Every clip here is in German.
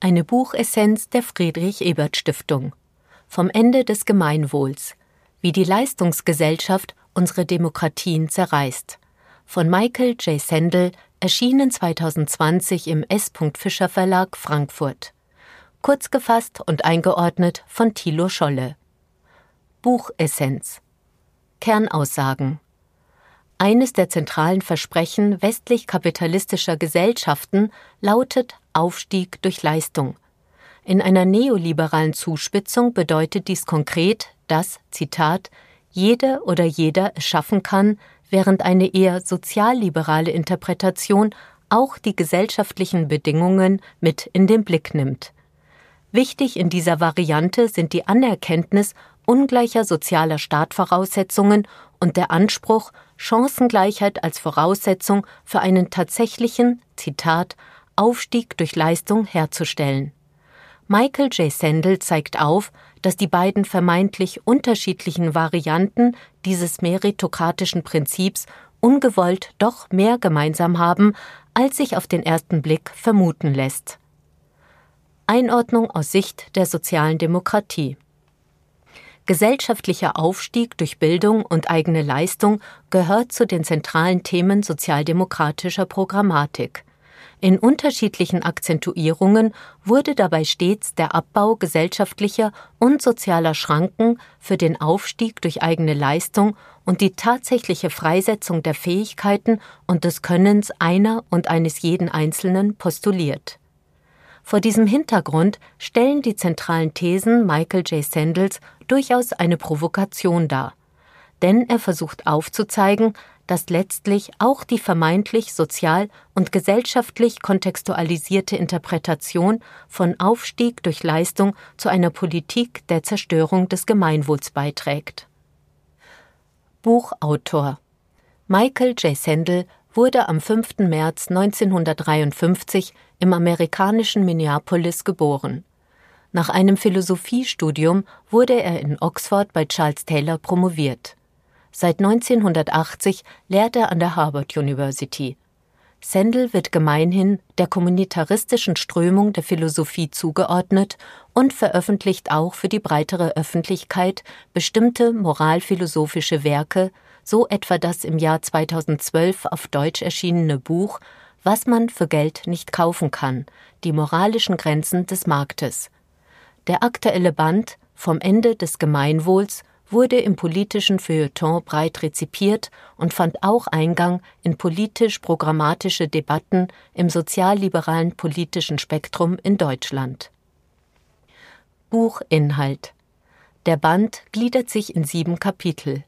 Eine Buchessenz der Friedrich Ebert Stiftung. Vom Ende des Gemeinwohls. Wie die Leistungsgesellschaft unsere Demokratien zerreißt. Von Michael J. Sandel, erschienen 2020 im S. Fischer Verlag Frankfurt. Kurz gefasst und eingeordnet von Thilo Scholle. Buchessenz. Kernaussagen. Eines der zentralen Versprechen westlich-kapitalistischer Gesellschaften lautet Aufstieg durch Leistung. In einer neoliberalen Zuspitzung bedeutet dies konkret, dass, Zitat, jede oder jeder es schaffen kann, während eine eher sozialliberale Interpretation auch die gesellschaftlichen Bedingungen mit in den Blick nimmt. Wichtig in dieser Variante sind die Anerkenntnis ungleicher sozialer Startvoraussetzungen und der Anspruch, Chancengleichheit als Voraussetzung für einen tatsächlichen, Zitat, Aufstieg durch Leistung herzustellen. Michael J. Sandel zeigt auf, dass die beiden vermeintlich unterschiedlichen Varianten dieses meritokratischen Prinzips ungewollt doch mehr gemeinsam haben, als sich auf den ersten Blick vermuten lässt. Einordnung aus Sicht der sozialen Demokratie Gesellschaftlicher Aufstieg durch Bildung und eigene Leistung gehört zu den zentralen Themen sozialdemokratischer Programmatik. In unterschiedlichen Akzentuierungen wurde dabei stets der Abbau gesellschaftlicher und sozialer Schranken für den Aufstieg durch eigene Leistung und die tatsächliche Freisetzung der Fähigkeiten und des Könnens einer und eines jeden Einzelnen postuliert. Vor diesem Hintergrund stellen die zentralen Thesen Michael J. Sandels durchaus eine Provokation dar. Denn er versucht aufzuzeigen, dass letztlich auch die vermeintlich sozial und gesellschaftlich kontextualisierte Interpretation von Aufstieg durch Leistung zu einer Politik der Zerstörung des Gemeinwohls beiträgt. Buchautor Michael J. Sandel wurde am 5. März 1953 im amerikanischen Minneapolis geboren. Nach einem Philosophiestudium wurde er in Oxford bei Charles Taylor promoviert. Seit 1980 lehrt er an der Harvard University. Sandel wird gemeinhin der kommunitaristischen Strömung der Philosophie zugeordnet und veröffentlicht auch für die breitere Öffentlichkeit bestimmte moralphilosophische Werke, so etwa das im Jahr 2012 auf Deutsch erschienene Buch Was man für Geld nicht kaufen kann, die moralischen Grenzen des Marktes. Der aktuelle Band Vom Ende des Gemeinwohls wurde im politischen Feuilleton breit rezipiert und fand auch Eingang in politisch-programmatische Debatten im sozialliberalen politischen Spektrum in Deutschland. Buchinhalt Der Band gliedert sich in sieben Kapitel.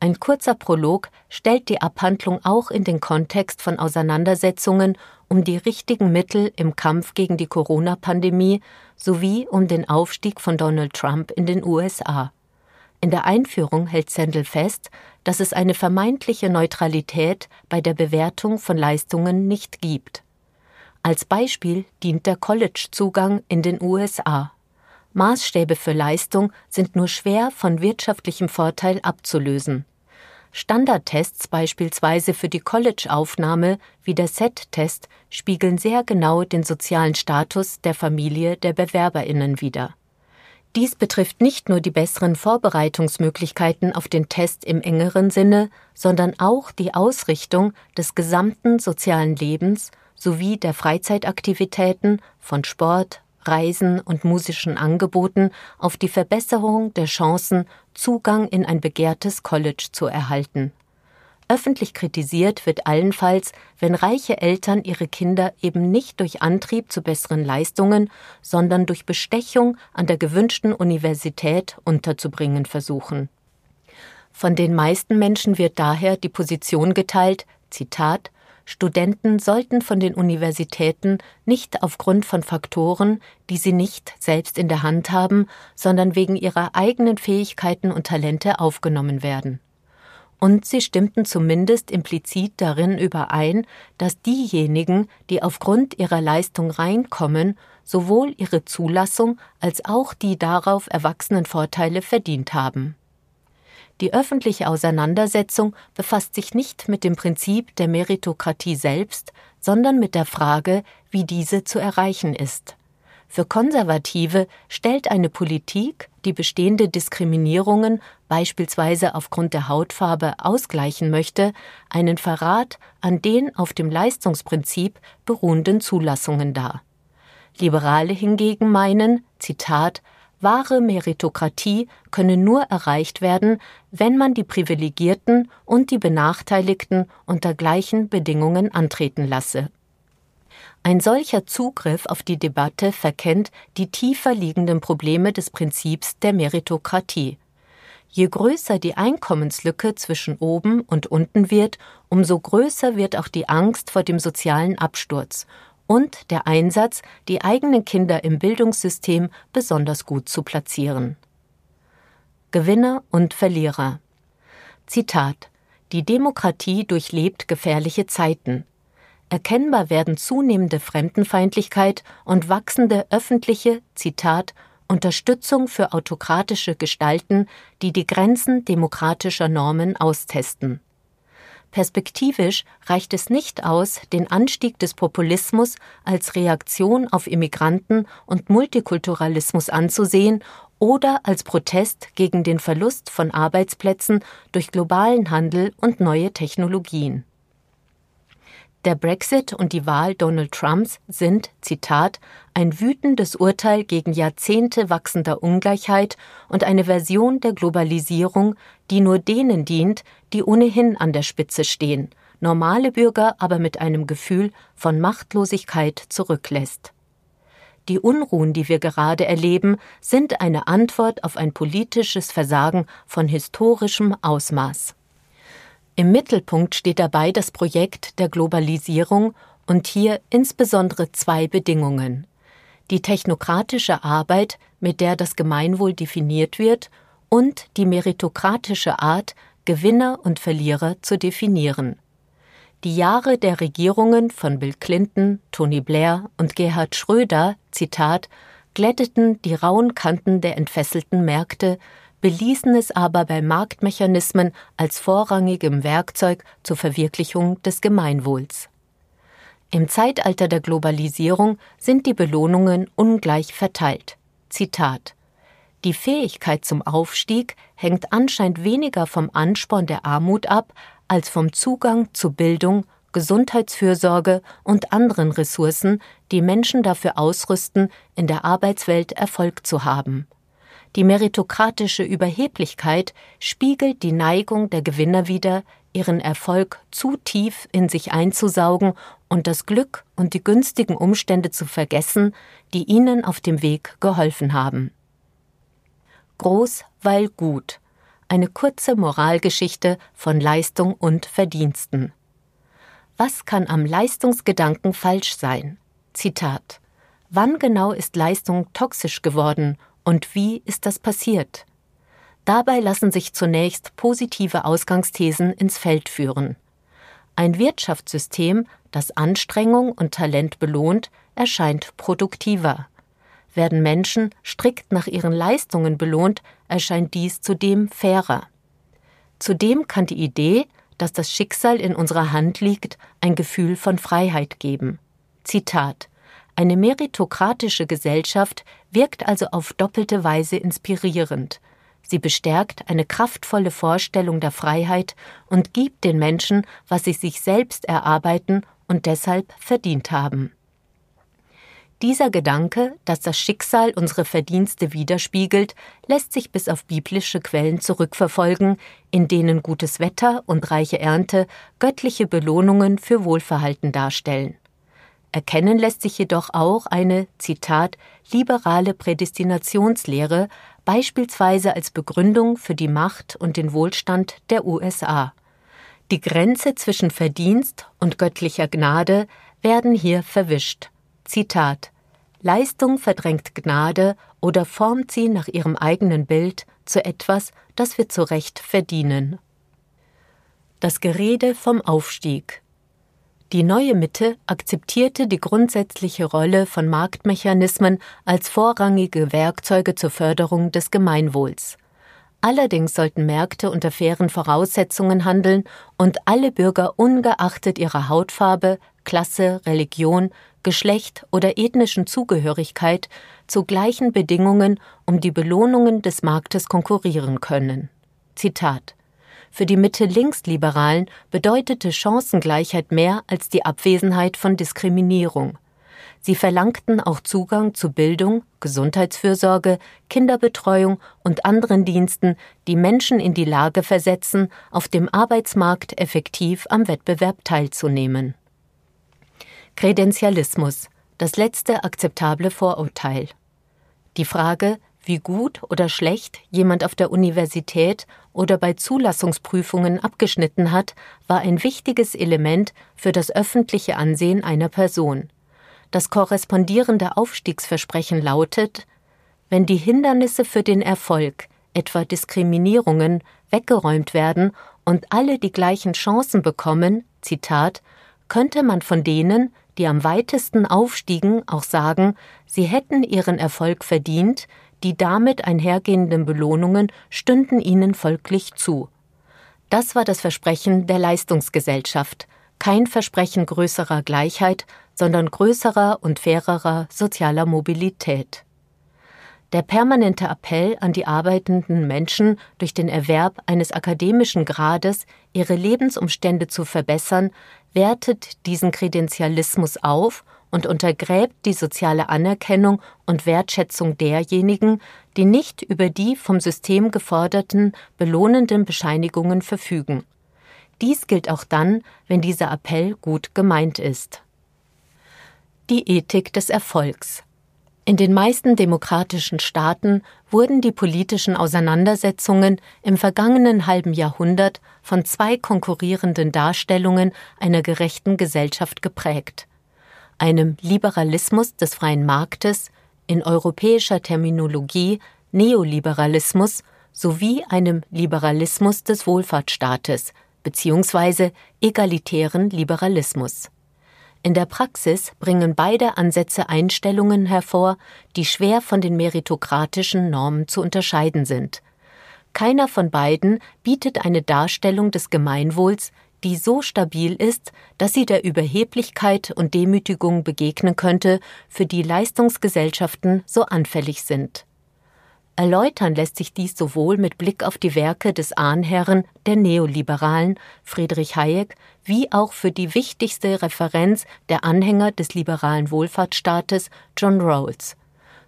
Ein kurzer Prolog stellt die Abhandlung auch in den Kontext von Auseinandersetzungen um die richtigen Mittel im Kampf gegen die Corona-Pandemie sowie um den Aufstieg von Donald Trump in den USA. In der Einführung hält Sandel fest, dass es eine vermeintliche Neutralität bei der Bewertung von Leistungen nicht gibt. Als Beispiel dient der College-Zugang in den USA. Maßstäbe für Leistung sind nur schwer von wirtschaftlichem Vorteil abzulösen. Standardtests beispielsweise für die College-Aufnahme wie der SET-Test spiegeln sehr genau den sozialen Status der Familie der Bewerberinnen wider. Dies betrifft nicht nur die besseren Vorbereitungsmöglichkeiten auf den Test im engeren Sinne, sondern auch die Ausrichtung des gesamten sozialen Lebens sowie der Freizeitaktivitäten von Sport, Reisen und musischen Angeboten auf die Verbesserung der Chancen, Zugang in ein begehrtes College zu erhalten. Öffentlich kritisiert wird allenfalls, wenn reiche Eltern ihre Kinder eben nicht durch Antrieb zu besseren Leistungen, sondern durch Bestechung an der gewünschten Universität unterzubringen versuchen. Von den meisten Menschen wird daher die Position geteilt, Zitat, Studenten sollten von den Universitäten nicht aufgrund von Faktoren, die sie nicht selbst in der Hand haben, sondern wegen ihrer eigenen Fähigkeiten und Talente aufgenommen werden und sie stimmten zumindest implizit darin überein, dass diejenigen, die aufgrund ihrer Leistung reinkommen, sowohl ihre Zulassung als auch die darauf erwachsenen Vorteile verdient haben. Die öffentliche Auseinandersetzung befasst sich nicht mit dem Prinzip der Meritokratie selbst, sondern mit der Frage, wie diese zu erreichen ist. Für Konservative stellt eine Politik, die bestehende Diskriminierungen, beispielsweise aufgrund der Hautfarbe, ausgleichen möchte, einen Verrat an den auf dem Leistungsprinzip beruhenden Zulassungen dar. Liberale hingegen meinen, Zitat, wahre Meritokratie könne nur erreicht werden, wenn man die Privilegierten und die Benachteiligten unter gleichen Bedingungen antreten lasse. Ein solcher Zugriff auf die Debatte verkennt die tiefer liegenden Probleme des Prinzips der Meritokratie. Je größer die Einkommenslücke zwischen oben und unten wird, umso größer wird auch die Angst vor dem sozialen Absturz und der Einsatz, die eigenen Kinder im Bildungssystem besonders gut zu platzieren. Gewinner und Verlierer Zitat Die Demokratie durchlebt gefährliche Zeiten. Erkennbar werden zunehmende Fremdenfeindlichkeit und wachsende öffentliche, Zitat, Unterstützung für autokratische Gestalten, die die Grenzen demokratischer Normen austesten. Perspektivisch reicht es nicht aus, den Anstieg des Populismus als Reaktion auf Immigranten und Multikulturalismus anzusehen oder als Protest gegen den Verlust von Arbeitsplätzen durch globalen Handel und neue Technologien. Der Brexit und die Wahl Donald Trumps sind, Zitat, ein wütendes Urteil gegen Jahrzehnte wachsender Ungleichheit und eine Version der Globalisierung, die nur denen dient, die ohnehin an der Spitze stehen, normale Bürger aber mit einem Gefühl von Machtlosigkeit zurücklässt. Die Unruhen, die wir gerade erleben, sind eine Antwort auf ein politisches Versagen von historischem Ausmaß. Im Mittelpunkt steht dabei das Projekt der Globalisierung und hier insbesondere zwei Bedingungen. Die technokratische Arbeit, mit der das Gemeinwohl definiert wird, und die meritokratische Art, Gewinner und Verlierer zu definieren. Die Jahre der Regierungen von Bill Clinton, Tony Blair und Gerhard Schröder, Zitat, glätteten die rauen Kanten der entfesselten Märkte, beließen es aber bei Marktmechanismen als vorrangigem Werkzeug zur Verwirklichung des Gemeinwohls. Im Zeitalter der Globalisierung sind die Belohnungen ungleich verteilt. Zitat Die Fähigkeit zum Aufstieg hängt anscheinend weniger vom Ansporn der Armut ab, als vom Zugang zu Bildung, Gesundheitsfürsorge und anderen Ressourcen, die Menschen dafür ausrüsten, in der Arbeitswelt Erfolg zu haben. Die meritokratische Überheblichkeit spiegelt die Neigung der Gewinner wider, ihren Erfolg zu tief in sich einzusaugen und das Glück und die günstigen Umstände zu vergessen, die ihnen auf dem Weg geholfen haben. Groß, weil gut. Eine kurze Moralgeschichte von Leistung und Verdiensten. Was kann am Leistungsgedanken falsch sein? Zitat. Wann genau ist Leistung toxisch geworden und wie ist das passiert? Dabei lassen sich zunächst positive Ausgangsthesen ins Feld führen. Ein Wirtschaftssystem, das Anstrengung und Talent belohnt, erscheint produktiver. Werden Menschen strikt nach ihren Leistungen belohnt, erscheint dies zudem fairer. Zudem kann die Idee, dass das Schicksal in unserer Hand liegt, ein Gefühl von Freiheit geben. Zitat eine meritokratische Gesellschaft wirkt also auf doppelte Weise inspirierend. Sie bestärkt eine kraftvolle Vorstellung der Freiheit und gibt den Menschen, was sie sich selbst erarbeiten und deshalb verdient haben. Dieser Gedanke, dass das Schicksal unsere Verdienste widerspiegelt, lässt sich bis auf biblische Quellen zurückverfolgen, in denen gutes Wetter und reiche Ernte göttliche Belohnungen für Wohlverhalten darstellen. Erkennen lässt sich jedoch auch eine, Zitat, liberale Prädestinationslehre, beispielsweise als Begründung für die Macht und den Wohlstand der USA. Die Grenze zwischen Verdienst und göttlicher Gnade werden hier verwischt. Zitat Leistung verdrängt Gnade oder formt sie nach ihrem eigenen Bild zu etwas, das wir zu Recht verdienen. Das Gerede vom Aufstieg die neue Mitte akzeptierte die grundsätzliche Rolle von Marktmechanismen als vorrangige Werkzeuge zur Förderung des Gemeinwohls. Allerdings sollten Märkte unter fairen Voraussetzungen handeln und alle Bürger ungeachtet ihrer Hautfarbe, Klasse, Religion, Geschlecht oder ethnischen Zugehörigkeit zu gleichen Bedingungen um die Belohnungen des Marktes konkurrieren können. Zitat Für die Mitte-Links-Liberalen bedeutete Chancengleichheit mehr als die Abwesenheit von Diskriminierung. Sie verlangten auch Zugang zu Bildung, Gesundheitsfürsorge, Kinderbetreuung und anderen Diensten, die Menschen in die Lage versetzen, auf dem Arbeitsmarkt effektiv am Wettbewerb teilzunehmen. Kredentialismus das letzte akzeptable Vorurteil. Die Frage, wie gut oder schlecht jemand auf der Universität oder bei Zulassungsprüfungen abgeschnitten hat, war ein wichtiges Element für das öffentliche Ansehen einer Person. Das korrespondierende Aufstiegsversprechen lautet, wenn die Hindernisse für den Erfolg, etwa Diskriminierungen, weggeräumt werden und alle die gleichen Chancen bekommen, Zitat, könnte man von denen, die am weitesten aufstiegen, auch sagen, sie hätten ihren Erfolg verdient, die damit einhergehenden Belohnungen stünden ihnen folglich zu. Das war das Versprechen der Leistungsgesellschaft, kein Versprechen größerer Gleichheit, sondern größerer und fairerer sozialer Mobilität. Der permanente Appell an die arbeitenden Menschen, durch den Erwerb eines akademischen Grades ihre Lebensumstände zu verbessern, wertet diesen Kredentialismus auf und untergräbt die soziale Anerkennung und Wertschätzung derjenigen, die nicht über die vom System geforderten belohnenden Bescheinigungen verfügen. Dies gilt auch dann, wenn dieser Appell gut gemeint ist. Die Ethik des Erfolgs in den meisten demokratischen Staaten wurden die politischen Auseinandersetzungen im vergangenen halben Jahrhundert von zwei konkurrierenden Darstellungen einer gerechten Gesellschaft geprägt einem Liberalismus des freien Marktes, in europäischer Terminologie Neoliberalismus sowie einem Liberalismus des Wohlfahrtsstaates bzw. egalitären Liberalismus. In der Praxis bringen beide Ansätze Einstellungen hervor, die schwer von den meritokratischen Normen zu unterscheiden sind. Keiner von beiden bietet eine Darstellung des Gemeinwohls, die so stabil ist, dass sie der Überheblichkeit und Demütigung begegnen könnte, für die Leistungsgesellschaften so anfällig sind. Erläutern lässt sich dies sowohl mit Blick auf die Werke des Ahnherren der Neoliberalen Friedrich Hayek wie auch für die wichtigste Referenz der Anhänger des liberalen Wohlfahrtsstaates John Rawls.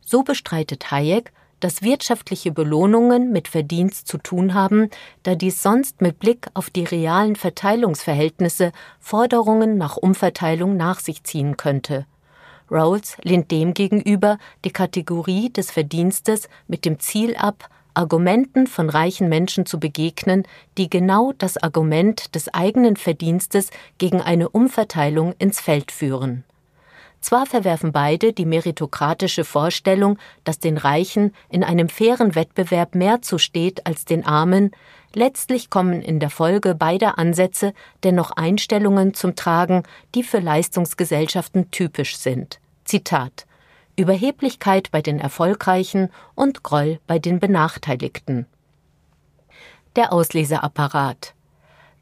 So bestreitet Hayek, dass wirtschaftliche Belohnungen mit Verdienst zu tun haben, da dies sonst mit Blick auf die realen Verteilungsverhältnisse Forderungen nach Umverteilung nach sich ziehen könnte. Rawls lehnt demgegenüber die Kategorie des Verdienstes mit dem Ziel ab, Argumenten von reichen Menschen zu begegnen, die genau das Argument des eigenen Verdienstes gegen eine Umverteilung ins Feld führen. Zwar verwerfen beide die meritokratische Vorstellung, dass den Reichen in einem fairen Wettbewerb mehr zusteht als den Armen, letztlich kommen in der Folge beider Ansätze dennoch Einstellungen zum Tragen, die für Leistungsgesellschaften typisch sind. Zitat Überheblichkeit bei den Erfolgreichen und Groll bei den Benachteiligten. Der Ausleseapparat.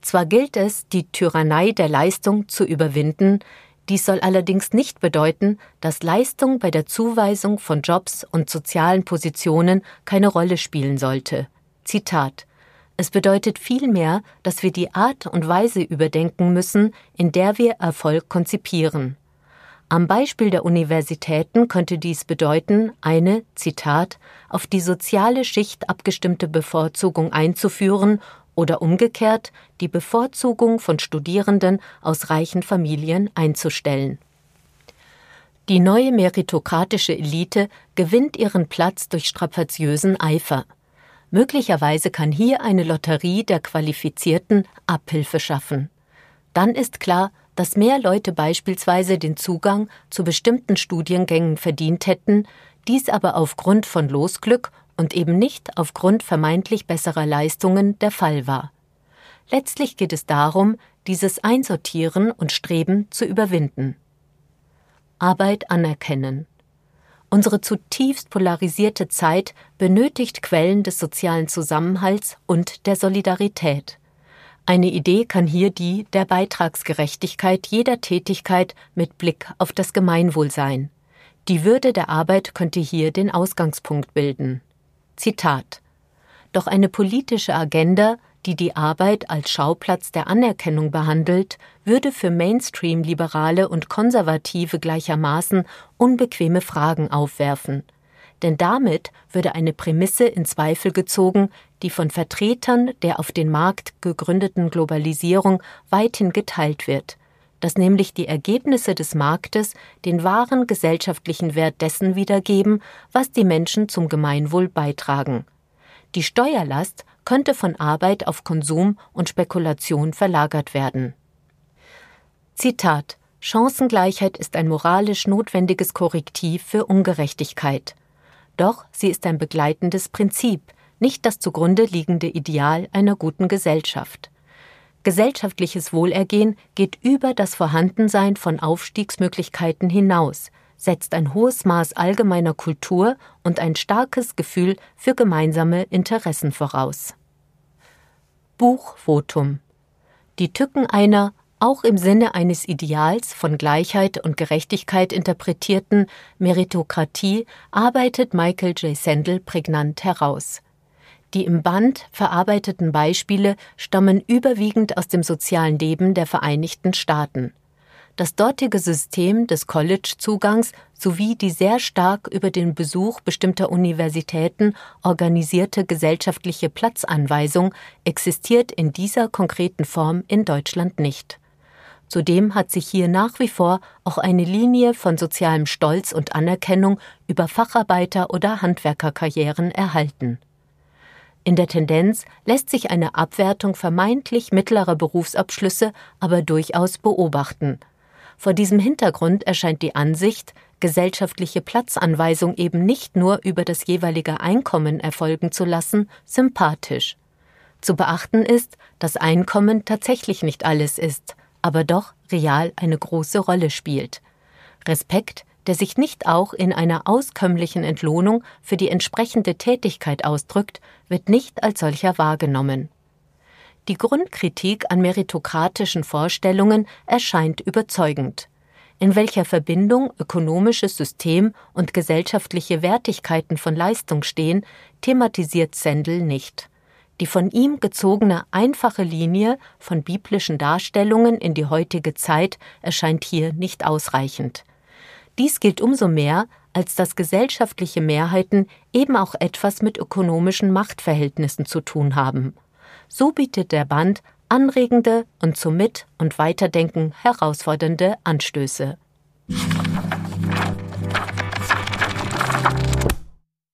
Zwar gilt es, die Tyrannei der Leistung zu überwinden, dies soll allerdings nicht bedeuten, dass Leistung bei der Zuweisung von Jobs und sozialen Positionen keine Rolle spielen sollte. Zitat Es bedeutet vielmehr, dass wir die Art und Weise überdenken müssen, in der wir Erfolg konzipieren. Am Beispiel der Universitäten könnte dies bedeuten, eine, Zitat, auf die soziale Schicht abgestimmte Bevorzugung einzuführen oder umgekehrt die Bevorzugung von Studierenden aus reichen Familien einzustellen. Die neue meritokratische Elite gewinnt ihren Platz durch strapaziösen Eifer. Möglicherweise kann hier eine Lotterie der Qualifizierten Abhilfe schaffen. Dann ist klar, dass mehr Leute beispielsweise den Zugang zu bestimmten Studiengängen verdient hätten, dies aber aufgrund von Losglück und eben nicht aufgrund vermeintlich besserer Leistungen der Fall war. Letztlich geht es darum, dieses Einsortieren und Streben zu überwinden. Arbeit anerkennen. Unsere zutiefst polarisierte Zeit benötigt Quellen des sozialen Zusammenhalts und der Solidarität. Eine Idee kann hier die der Beitragsgerechtigkeit jeder Tätigkeit mit Blick auf das Gemeinwohl sein. Die Würde der Arbeit könnte hier den Ausgangspunkt bilden. Zitat. Doch eine politische Agenda, die die Arbeit als Schauplatz der Anerkennung behandelt, würde für Mainstream-Liberale und Konservative gleichermaßen unbequeme Fragen aufwerfen – denn damit würde eine Prämisse in Zweifel gezogen, die von Vertretern der auf den Markt gegründeten Globalisierung weithin geteilt wird, dass nämlich die Ergebnisse des Marktes den wahren gesellschaftlichen Wert dessen wiedergeben, was die Menschen zum Gemeinwohl beitragen. Die Steuerlast könnte von Arbeit auf Konsum und Spekulation verlagert werden. Zitat Chancengleichheit ist ein moralisch notwendiges Korrektiv für Ungerechtigkeit. Doch sie ist ein begleitendes Prinzip, nicht das zugrunde liegende Ideal einer guten Gesellschaft. Gesellschaftliches Wohlergehen geht über das Vorhandensein von Aufstiegsmöglichkeiten hinaus, setzt ein hohes Maß allgemeiner Kultur und ein starkes Gefühl für gemeinsame Interessen voraus. Buchvotum Die Tücken einer auch im Sinne eines Ideals von Gleichheit und Gerechtigkeit interpretierten Meritokratie arbeitet Michael J. Sandel prägnant heraus. Die im Band verarbeiteten Beispiele stammen überwiegend aus dem sozialen Leben der Vereinigten Staaten. Das dortige System des College-Zugangs sowie die sehr stark über den Besuch bestimmter Universitäten organisierte gesellschaftliche Platzanweisung existiert in dieser konkreten Form in Deutschland nicht. Zudem hat sich hier nach wie vor auch eine Linie von sozialem Stolz und Anerkennung über Facharbeiter- oder Handwerkerkarrieren erhalten. In der Tendenz lässt sich eine Abwertung vermeintlich mittlerer Berufsabschlüsse aber durchaus beobachten. Vor diesem Hintergrund erscheint die Ansicht, gesellschaftliche Platzanweisung eben nicht nur über das jeweilige Einkommen erfolgen zu lassen, sympathisch. Zu beachten ist, dass Einkommen tatsächlich nicht alles ist, aber doch real eine große Rolle spielt. Respekt, der sich nicht auch in einer auskömmlichen Entlohnung für die entsprechende Tätigkeit ausdrückt, wird nicht als solcher wahrgenommen. Die Grundkritik an meritokratischen Vorstellungen erscheint überzeugend. In welcher Verbindung ökonomisches System und gesellschaftliche Wertigkeiten von Leistung stehen, thematisiert Sendel nicht. Die von ihm gezogene einfache Linie von biblischen Darstellungen in die heutige Zeit erscheint hier nicht ausreichend. Dies gilt umso mehr, als dass gesellschaftliche Mehrheiten eben auch etwas mit ökonomischen Machtverhältnissen zu tun haben. So bietet der Band anregende und zum Mit- und Weiterdenken herausfordernde Anstöße.